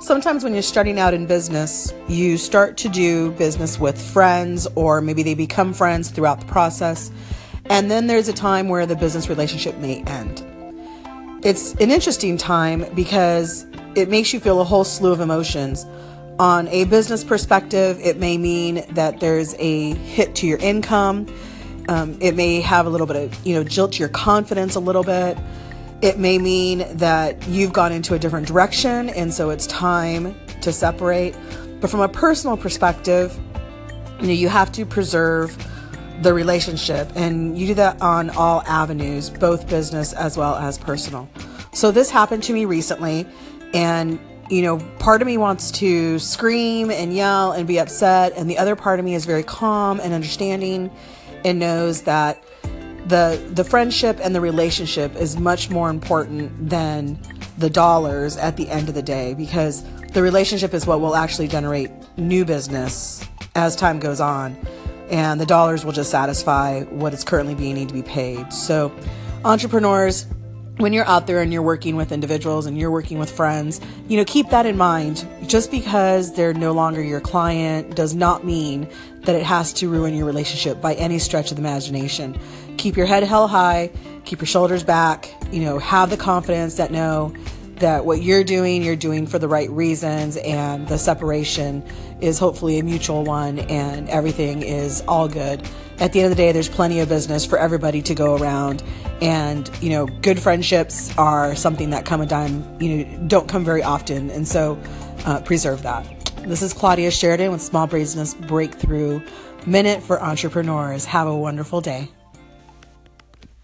Sometimes when you're starting out in business, you start to do business with friends, or maybe they become friends throughout the process. And then there's a time where the business relationship may end. It's an interesting time because it makes you feel a whole slew of emotions. On a business perspective, it may mean that there's a hit to your income. Um, it may have a little bit of, you know, jilt your confidence a little bit. It may mean that you've gone into a different direction and so it's time to separate. But from a personal perspective, you know, you have to preserve the relationship and you do that on all avenues, both business as well as personal. So this happened to me recently and you know, part of me wants to scream and yell and be upset and the other part of me is very calm and understanding and knows that the the friendship and the relationship is much more important than the dollars at the end of the day because the relationship is what will actually generate new business as time goes on and the dollars will just satisfy what is currently being need to be paid so entrepreneurs when you're out there and you're working with individuals and you're working with friends, you know, keep that in mind. Just because they're no longer your client does not mean that it has to ruin your relationship by any stretch of the imagination. Keep your head held high, keep your shoulders back, you know, have the confidence that no, that what you're doing, you're doing for the right reasons, and the separation is hopefully a mutual one, and everything is all good. At the end of the day, there's plenty of business for everybody to go around, and you know, good friendships are something that come a dime, you know, don't come very often, and so uh, preserve that. This is Claudia Sheridan with Small Business Breakthrough Minute for Entrepreneurs. Have a wonderful day.